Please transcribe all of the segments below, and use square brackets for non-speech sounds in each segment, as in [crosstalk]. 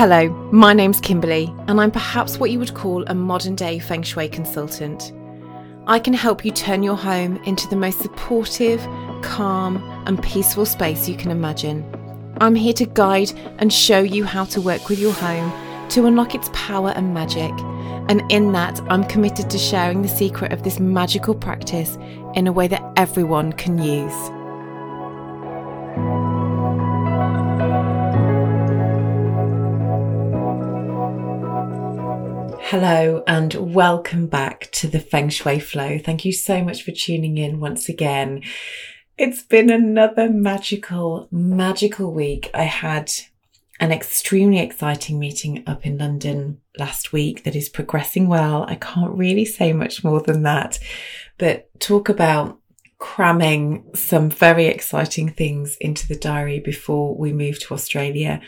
Hello, my name's Kimberly, and I'm perhaps what you would call a modern day feng shui consultant. I can help you turn your home into the most supportive, calm, and peaceful space you can imagine. I'm here to guide and show you how to work with your home to unlock its power and magic. And in that, I'm committed to sharing the secret of this magical practice in a way that everyone can use. Hello and welcome back to the Feng Shui Flow. Thank you so much for tuning in once again. It's been another magical, magical week. I had an extremely exciting meeting up in London last week that is progressing well. I can't really say much more than that, but talk about cramming some very exciting things into the diary before we move to Australia.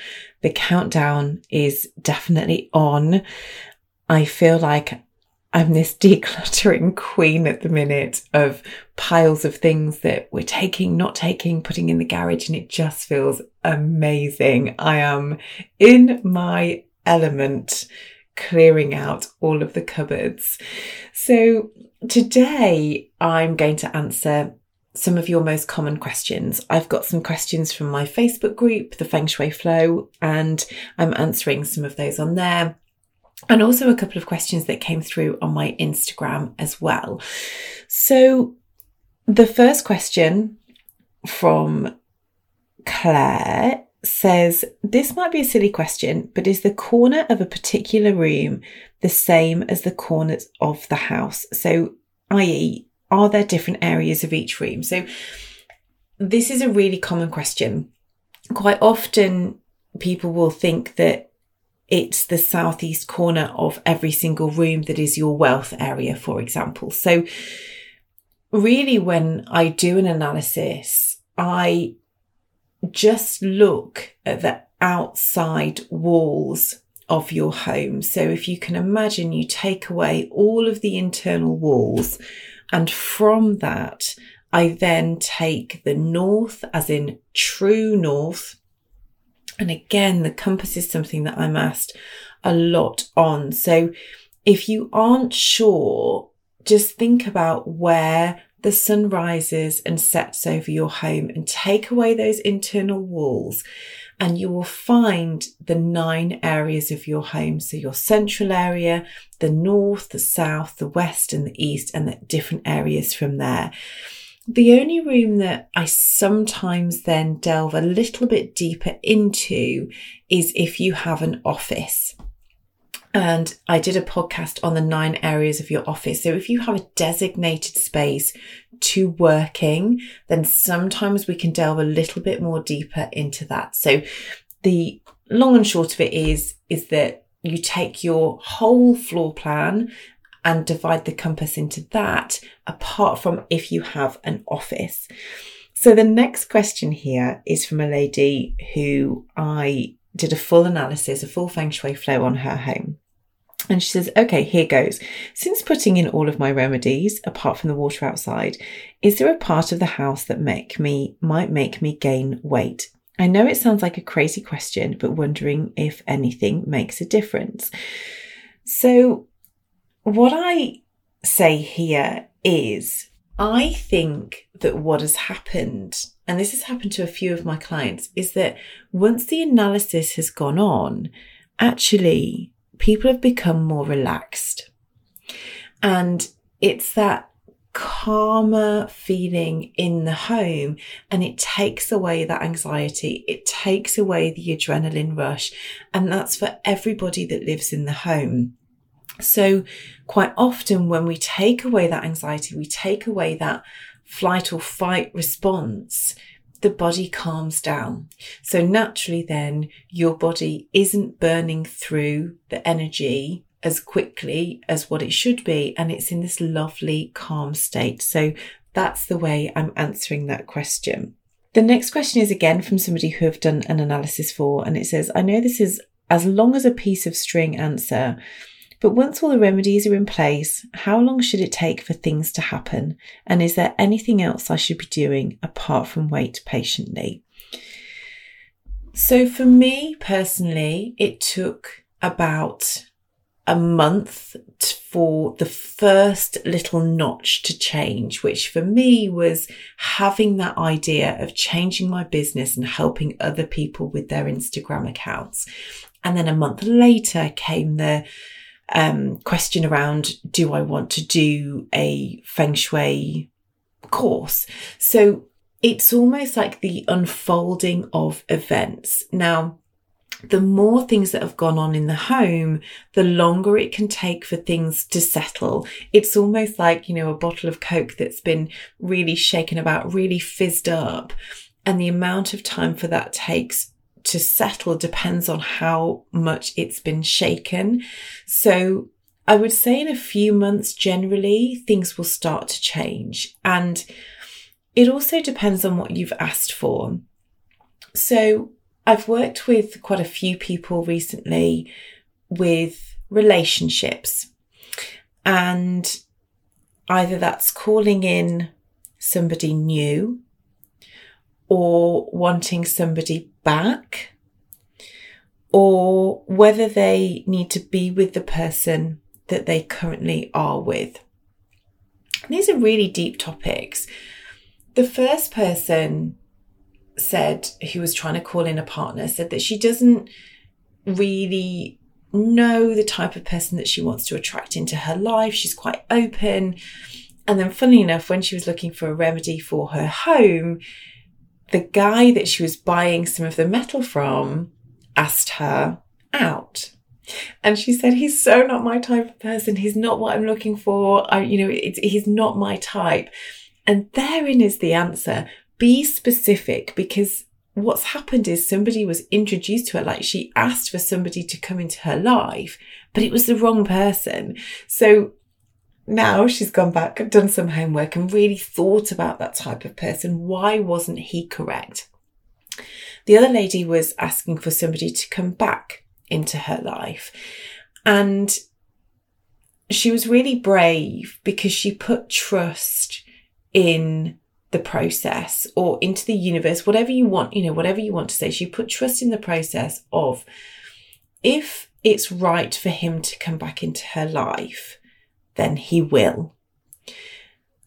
The countdown is definitely on. I feel like I'm this [laughs] decluttering queen at the minute of piles of things that we're taking, not taking, putting in the garage, and it just feels amazing. I am in my element clearing out all of the cupboards. So today I'm going to answer some of your most common questions. I've got some questions from my Facebook group, the Feng Shui Flow, and I'm answering some of those on there and also a couple of questions that came through on my Instagram as well. So the first question from Claire says, This might be a silly question, but is the corner of a particular room the same as the corners of the house? So, i.e., are there different areas of each room? So, this is a really common question. Quite often, people will think that it's the southeast corner of every single room that is your wealth area, for example. So really, when I do an analysis, I just look at the outside walls of your home. So if you can imagine, you take away all of the internal walls, and from that, I then take the north, as in true north, and again, the compass is something that I'm asked a lot on. So if you aren't sure, just think about where the sun rises and sets over your home and take away those internal walls and you will find the nine areas of your home. So your central area, the north, the south, the west and the east and the different areas from there. The only room that I sometimes then delve a little bit deeper into is if you have an office. And I did a podcast on the nine areas of your office. So if you have a designated space to working, then sometimes we can delve a little bit more deeper into that. So the long and short of it is, is that you take your whole floor plan and divide the compass into that apart from if you have an office. So the next question here is from a lady who I did a full analysis, a full feng shui flow on her home. And she says, okay, here goes. Since putting in all of my remedies, apart from the water outside, is there a part of the house that make me, might make me gain weight? I know it sounds like a crazy question, but wondering if anything makes a difference. So what I say here is I think that what has happened, and this has happened to a few of my clients, is that once the analysis has gone on, actually people have become more relaxed. And it's that calmer feeling in the home and it takes away that anxiety. It takes away the adrenaline rush. And that's for everybody that lives in the home. So quite often when we take away that anxiety, we take away that flight or fight response, the body calms down. So naturally then your body isn't burning through the energy as quickly as what it should be. And it's in this lovely calm state. So that's the way I'm answering that question. The next question is again from somebody who I've done an analysis for, and it says, I know this is as long as a piece of string answer, but once all the remedies are in place, how long should it take for things to happen? And is there anything else I should be doing apart from wait patiently? So for me personally, it took about a month for the first little notch to change, which for me was having that idea of changing my business and helping other people with their Instagram accounts. And then a month later came the um, question around, do I want to do a feng shui course? So it's almost like the unfolding of events. Now, the more things that have gone on in the home, the longer it can take for things to settle. It's almost like, you know, a bottle of Coke that's been really shaken about, really fizzed up. And the amount of time for that takes to settle depends on how much it's been shaken. So I would say in a few months, generally, things will start to change. And it also depends on what you've asked for. So I've worked with quite a few people recently with relationships, and either that's calling in somebody new or wanting somebody back, or whether they need to be with the person that they currently are with. These are really deep topics. The first person said, who was trying to call in a partner, said that she doesn't really know the type of person that she wants to attract into her life. She's quite open. And then, funnily enough, when she was looking for a remedy for her home, the guy that she was buying some of the metal from asked her out. And she said, he's so not my type of person. He's not what I'm looking for. I, you know, he's not my type. And therein is the answer be specific because what's happened is somebody was introduced to her, like she asked for somebody to come into her life, but it was the wrong person. So now she's gone back, done some homework and really thought about that type of person. Why wasn't he correct? The other lady was asking for somebody to come back into her life. And she was really brave because she put trust in the process or into the universe, whatever you want, you know, whatever you want to say. She put trust in the process of if it's right for him to come back into her life, then he will.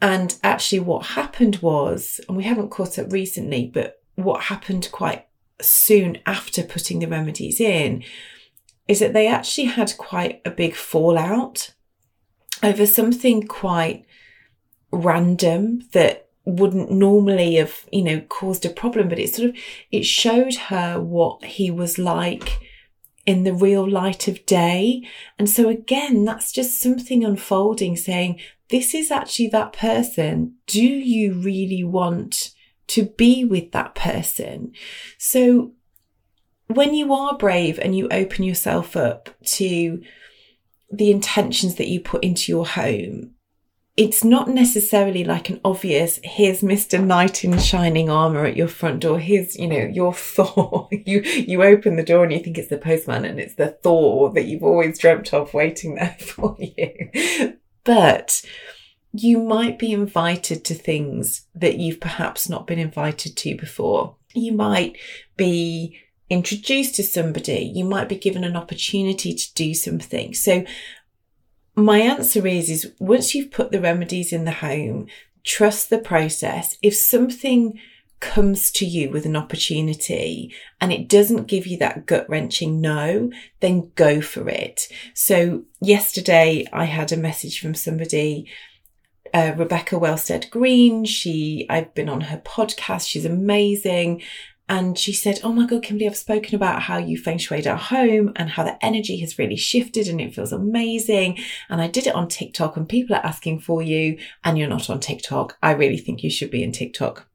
And actually, what happened was, and we haven't caught up recently, but what happened quite soon after putting the remedies in is that they actually had quite a big fallout over something quite random that wouldn't normally have, you know, caused a problem, but it sort of, it showed her what he was like in the real light of day. And so again, that's just something unfolding saying, this is actually that person. Do you really want to be with that person? So when you are brave and you open yourself up to the intentions that you put into your home, it's not necessarily like an obvious, here's Mr. Knight in shining armor at your front door. Here's, you know, your [laughs] Thor. you, you open the door and you think it's the postman and it's the Thor that you've always dreamt of waiting there [laughs] for you. But you might be invited to things that you've perhaps not been invited to before. You might be introduced to somebody. You might be given an opportunity to do something. So my answer is, is once you've put the remedies in the home, trust the process. If something comes to you with an opportunity and it doesn't give you that gut wrenching no, then go for it. So yesterday I had a message from somebody uh, Rebecca Wellstead Green. She, I've been on her podcast. She's amazing. And she said, Oh my God, Kimberly, I've spoken about how you feng shuied our home and how the energy has really shifted and it feels amazing. And I did it on TikTok and people are asking for you and you're not on TikTok. I really think you should be in TikTok.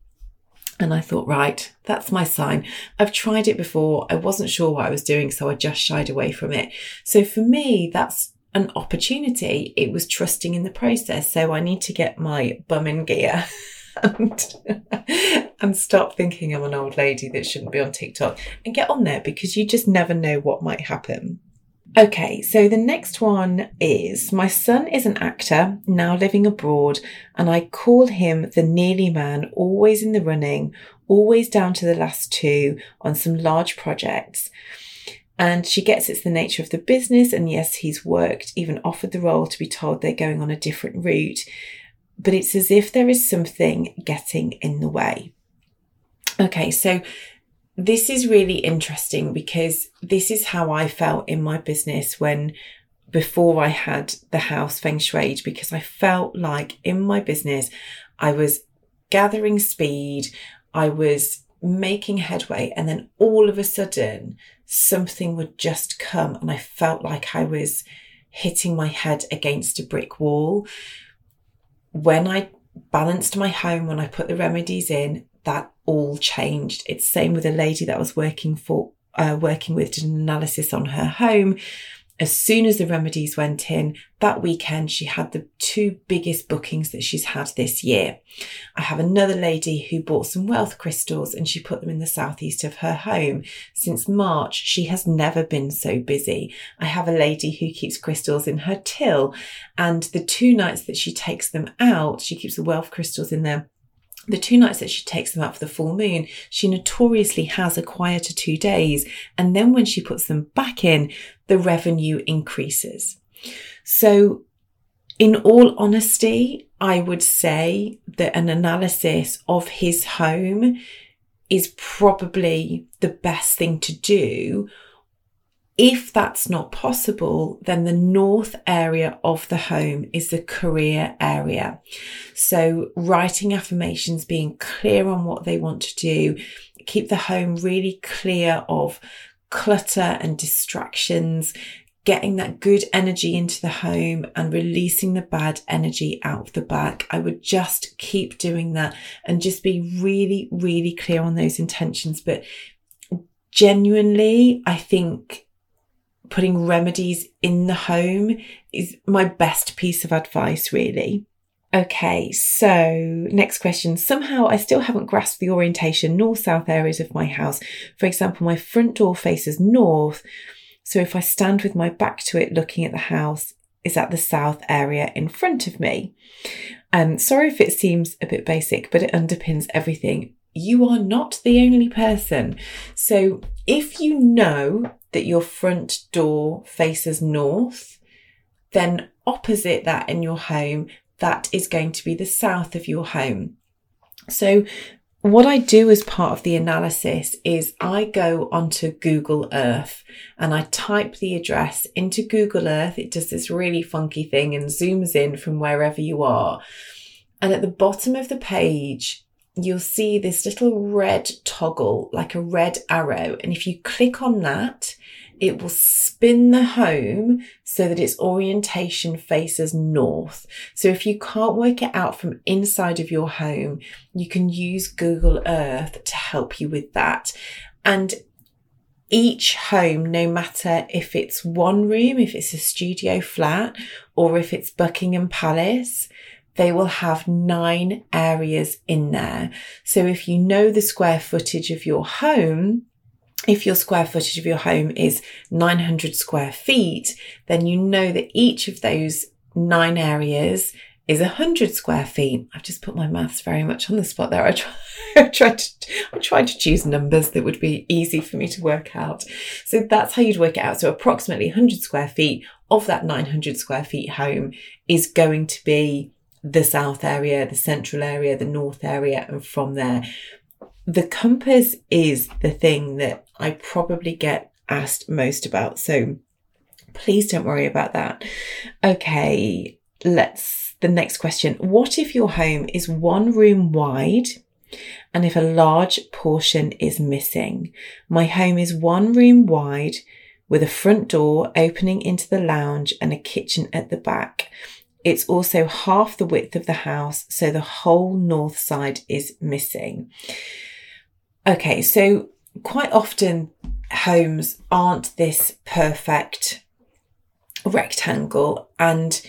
And I thought, right, that's my sign. I've tried it before. I wasn't sure what I was doing, so I just shied away from it. So for me, that's an opportunity. It was trusting in the process. So I need to get my bum in gear. [laughs] and, [laughs] and stop thinking I'm an old lady that shouldn't be on TikTok and get on there because you just never know what might happen. Okay, so the next one is my son is an actor now living abroad, and I call him the nearly man, always in the running, always down to the last two on some large projects. And she gets it's the nature of the business, and yes, he's worked, even offered the role to be told they're going on a different route, but it's as if there is something getting in the way. Okay, so this is really interesting because this is how I felt in my business when before I had the house feng shui because I felt like in my business I was gathering speed, I was making headway, and then all of a sudden something would just come and I felt like I was hitting my head against a brick wall. When I balanced my home, when I put the remedies in, that all changed. It's same with a lady that I was working for, uh, working with, did an analysis on her home. As soon as the remedies went in, that weekend she had the two biggest bookings that she's had this year. I have another lady who bought some wealth crystals and she put them in the southeast of her home. Since March, she has never been so busy. I have a lady who keeps crystals in her till and the two nights that she takes them out, she keeps the wealth crystals in there the two nights that she takes them out for the full moon, she notoriously has a quieter two days. And then when she puts them back in, the revenue increases. So in all honesty, I would say that an analysis of his home is probably the best thing to do if that's not possible, then the north area of the home is the career area. So writing affirmations, being clear on what they want to do, keep the home really clear of clutter and distractions, getting that good energy into the home and releasing the bad energy out of the back. I would just keep doing that and just be really, really clear on those intentions. But genuinely, I think putting remedies in the home is my best piece of advice, really. Okay, so next question. Somehow I still haven't grasped the orientation north south areas of my house. For example, my front door faces north. So if I stand with my back to it looking at the house, is at the south area in front of me. Um, sorry if it seems a bit basic, but it underpins everything. You are not the only person. So if you know that your front door faces north, then opposite that in your home, that is going to be the south of your home. So what I do as part of the analysis is I go onto Google Earth and I type the address into Google Earth. It does this really funky thing and zooms in from wherever you are. And at the bottom of the page, you'll see this little red toggle, like a red arrow. And if you click on that, it will spin the home so that its orientation faces north. So if you can't work it out from inside of your home, you can use Google Earth to help you with that. And each home, no matter if it's one room, if it's a studio flat, or if it's Buckingham Palace, they will have nine areas in there. So if you know the square footage of your home, if your square footage of your home is 900 square feet, then you know that each of those nine areas is 100 square feet. I've just put my maths very much on the spot there. I, try, [laughs] tried to, I tried to choose numbers that would be easy for me to work out. So that's how you'd work it out. So approximately 100 square feet of that 900 square feet home is going to be the south area, the central area, the north area, and from there the compass is the thing that I probably get asked most about. So please don't worry about that. Okay, let's, the next question. What if your home is one room wide? And if a large portion is missing, my home is one room wide with a front door opening into the lounge and a kitchen at the back. It's also half the width of the house, so the whole north side is missing. Okay, so quite often homes aren't this perfect rectangle, and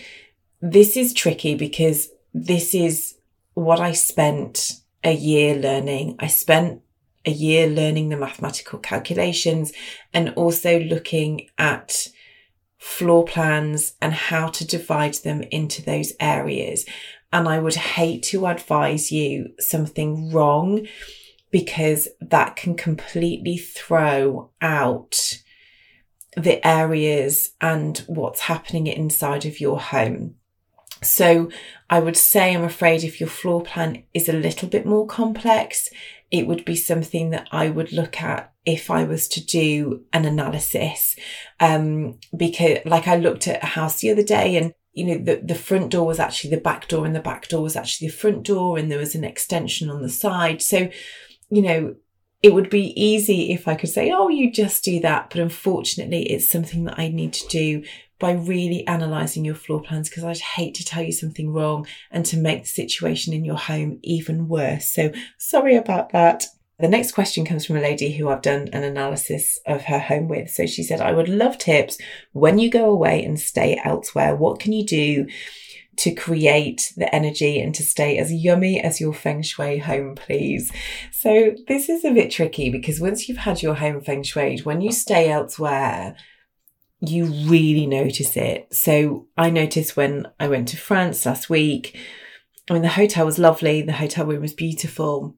this is tricky because this is what I spent a year learning. I spent a year learning the mathematical calculations and also looking at floor plans and how to divide them into those areas. And I would hate to advise you something wrong because that can completely throw out the areas and what's happening inside of your home. So I would say, I'm afraid if your floor plan is a little bit more complex, it would be something that I would look at if I was to do an analysis. Um, because like I looked at a house the other day and you know, the, the front door was actually the back door and the back door was actually the front door and there was an extension on the side. So, you know, it would be easy if I could say, oh, you just do that. But unfortunately, it's something that I need to do by really analysing your floor plans because I'd hate to tell you something wrong and to make the situation in your home even worse. So sorry about that. The next question comes from a lady who I've done an analysis of her home with. So she said, I would love tips when you go away and stay elsewhere. What can you do to create the energy and to stay as yummy as your feng shui home, please. So this is a bit tricky because once you've had your home feng shui, when you stay elsewhere, you really notice it. So I noticed when I went to France last week, I mean, the hotel was lovely. The hotel room was beautiful.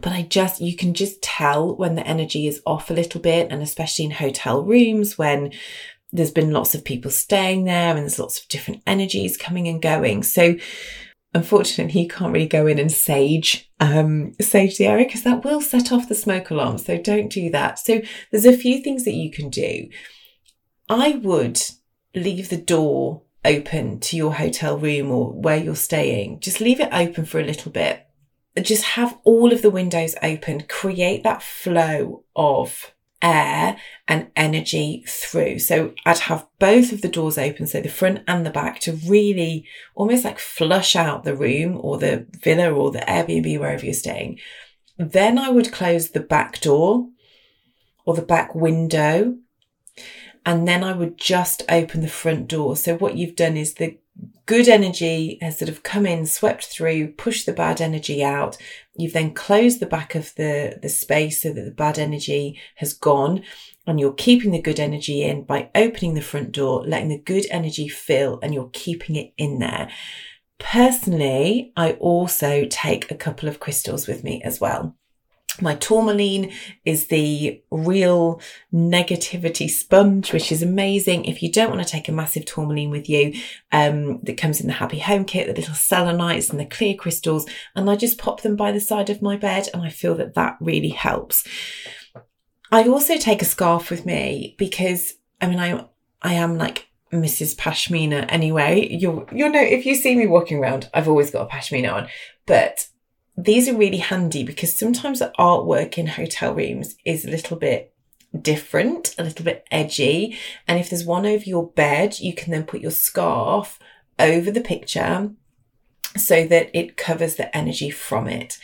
But I just, you can just tell when the energy is off a little bit. And especially in hotel rooms when there's been lots of people staying there and there's lots of different energies coming and going. So unfortunately, you can't really go in and sage, um, sage the area because that will set off the smoke alarm. So don't do that. So there's a few things that you can do. I would leave the door open to your hotel room or where you're staying. Just leave it open for a little bit. Just have all of the windows open. Create that flow of air and energy through. So I'd have both of the doors open, so the front and the back, to really almost like flush out the room or the villa or the Airbnb, wherever you're staying. Then I would close the back door or the back window. And then I would just open the front door. So what you've done is the good energy has sort of come in, swept through, pushed the bad energy out. You've then closed the back of the, the space so that the bad energy has gone and you're keeping the good energy in by opening the front door, letting the good energy fill and you're keeping it in there. Personally, I also take a couple of crystals with me as well. My tourmaline is the real negativity sponge, which is amazing. If you don't want to take a massive tourmaline with you, um, that comes in the happy home kit, the little selenites and the clear crystals, and I just pop them by the side of my bed, and I feel that that really helps. I also take a scarf with me because I mean I I am like Mrs. Pashmina anyway. You'll you'll know if you see me walking around, I've always got a pashmina on, but these are really handy because sometimes the artwork in hotel rooms is a little bit different, a little bit edgy. And if there's one over your bed, you can then put your scarf over the picture so that it covers the energy from it.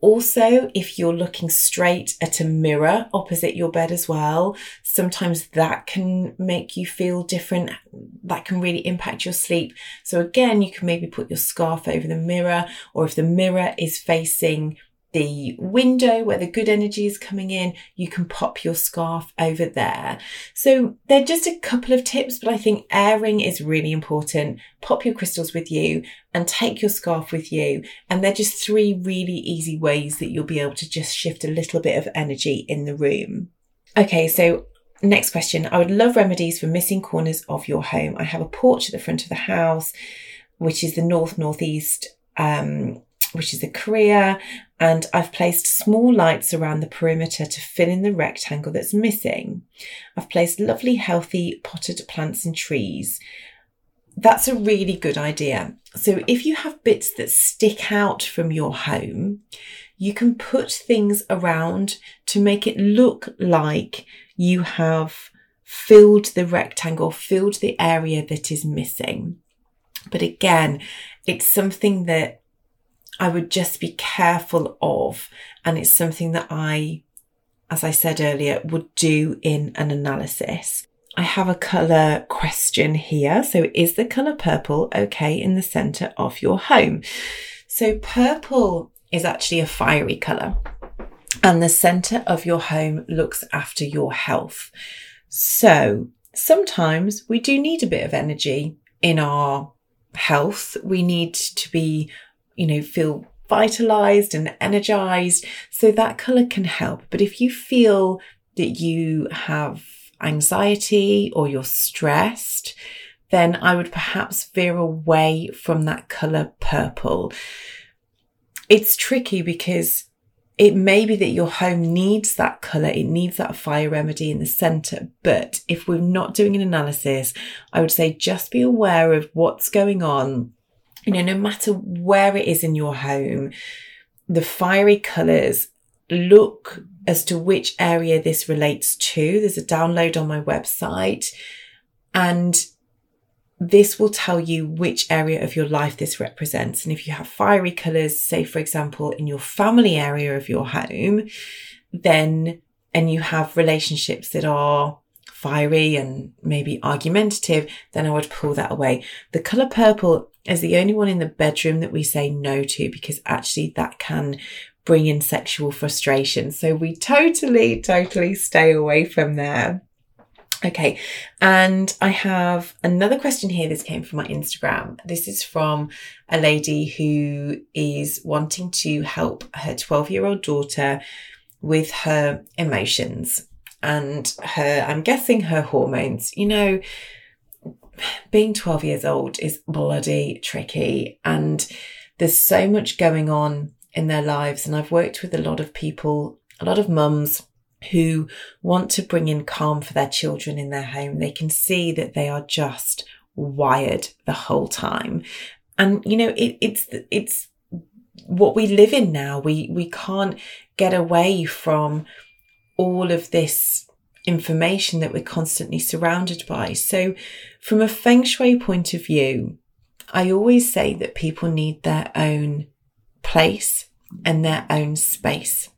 Also, if you're looking straight at a mirror opposite your bed as well, sometimes that can make you feel different. That can really impact your sleep. So again, you can maybe put your scarf over the mirror, or if the mirror is facing the window where the good energy is coming in, you can pop your scarf over there. So they're just a couple of tips, but I think airing is really important. Pop your crystals with you and take your scarf with you. And they're just three really easy ways that you'll be able to just shift a little bit of energy in the room. Okay, so next question. I would love remedies for missing corners of your home. I have a porch at the front of the house, which is the north northeast um, which is a career, and I've placed small lights around the perimeter to fill in the rectangle that's missing. I've placed lovely, healthy potted plants and trees. That's a really good idea. So if you have bits that stick out from your home, you can put things around to make it look like you have filled the rectangle, filled the area that is missing. But again, it's something that I would just be careful of. And it's something that I, as I said earlier, would do in an analysis. I have a colour question here. So is the colour purple okay in the centre of your home? So purple is actually a fiery colour and the centre of your home looks after your health. So sometimes we do need a bit of energy in our health. We need to be, you know, feel vitalized and energized. So that color can help. But if you feel that you have anxiety or you're stressed, then I would perhaps veer away from that color purple. It's tricky because it may be that your home needs that color. It needs that fire remedy in the center. But if we're not doing an analysis, I would say just be aware of what's going on. You know, no matter where it is in your home, the fiery colors look as to which area this relates to. There's a download on my website and this will tell you which area of your life this represents. And if you have fiery colors, say, for example, in your family area of your home, then, and you have relationships that are fiery and maybe argumentative, then I would pull that away. The color purple is the only one in the bedroom that we say no to because actually that can bring in sexual frustration. So we totally, totally stay away from there. Okay. And I have another question here. This came from my Instagram. This is from a lady who is wanting to help her 12 year old daughter with her emotions and her, I'm guessing her hormones. You know, being 12 years old is bloody tricky and there's so much going on in their lives. And I've worked with a lot of people, a lot of mums who want to bring in calm for their children in their home. They can see that they are just wired the whole time. And, you know, it, it's, it's what we live in now. We, we can't get away from all of this information that we're constantly surrounded by. So from a feng shui point of view, I always say that people need their own place and their own space.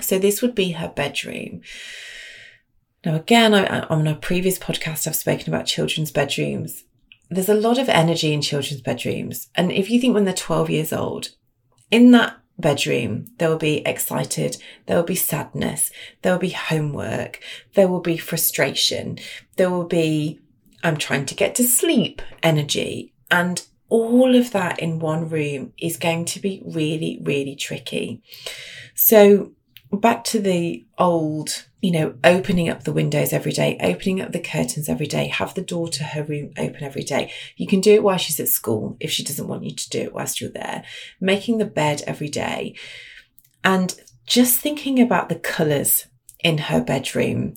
So this would be her bedroom. Now, again, I, on a previous podcast, I've spoken about children's bedrooms. There's a lot of energy in children's bedrooms. And if you think when they're 12 years old, in that bedroom, there will be excited, there will be sadness, there will be homework, there will be frustration, there will be, I'm trying to get to sleep energy. And all of that in one room is going to be really, really tricky. So back to the old, you know, opening up the windows every day, opening up the curtains every day, have the door to her room open every day. You can do it while she's at school if she doesn't want you to do it whilst you're there, making the bed every day and just thinking about the colours in her bedroom,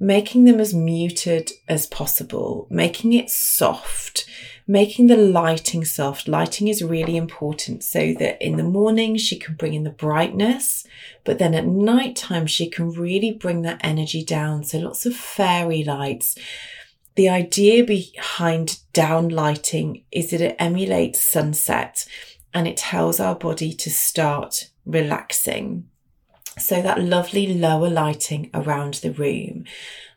making them as muted as possible, making it soft, making the lighting soft. Lighting is really important so that in the morning she can bring in the brightness, but then at night time she can really bring that energy down. So lots of fairy lights. The idea behind down lighting is that it emulates sunset and it tells our body to start relaxing. So that lovely lower lighting around the room.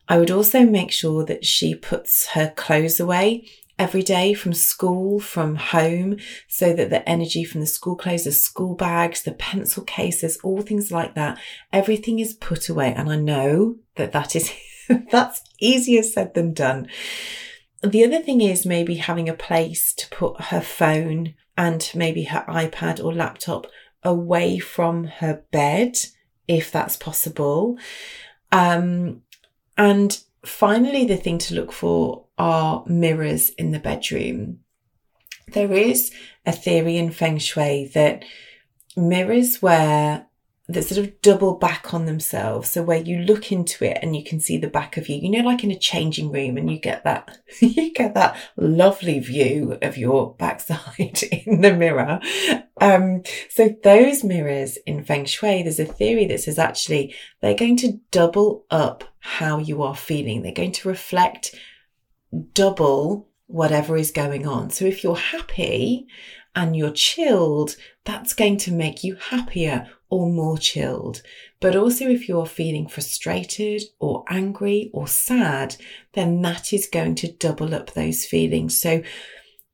I would also make sure that she puts her clothes away every day from school, from home, so that the energy from the school clothes, the school bags, the pencil cases, all things like that, everything is put away. And I know that that is, [laughs] that's easier said than done. The other thing is maybe having a place to put her phone and maybe her iPad or laptop away from her bed if that's possible. Um, and finally, the thing to look for are mirrors in the bedroom. There is a theory in feng shui that mirrors where that sort of double back on themselves. So where you look into it and you can see the back of you, you know, like in a changing room and you get that, [laughs] you get that lovely view of your backside [laughs] in the mirror. Um, so those mirrors in Feng Shui, there's a theory that says actually they're going to double up how you are feeling. They're going to reflect double whatever is going on. So if you're happy and you're chilled, that's going to make you happier or more chilled. But also, if you're feeling frustrated or angry or sad, then that is going to double up those feelings. So,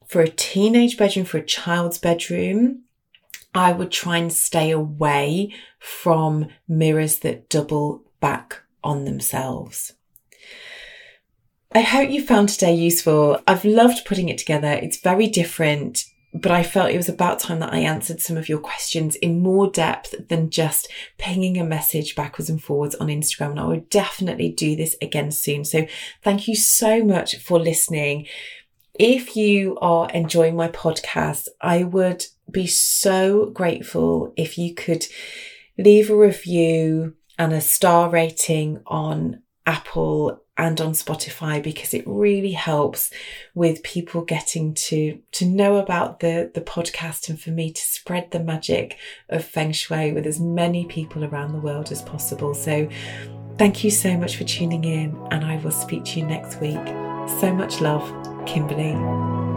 for a teenage bedroom, for a child's bedroom, I would try and stay away from mirrors that double back on themselves. I hope you found today useful. I've loved putting it together. It's very different but I felt it was about time that I answered some of your questions in more depth than just pinging a message backwards and forwards on Instagram. And I will definitely do this again soon. So thank you so much for listening. If you are enjoying my podcast, I would be so grateful if you could leave a review and a star rating on Apple and on Spotify because it really helps with people getting to to know about the the podcast and for me to spread the magic of feng shui with as many people around the world as possible. So thank you so much for tuning in and I will speak to you next week. So much love, Kimberly.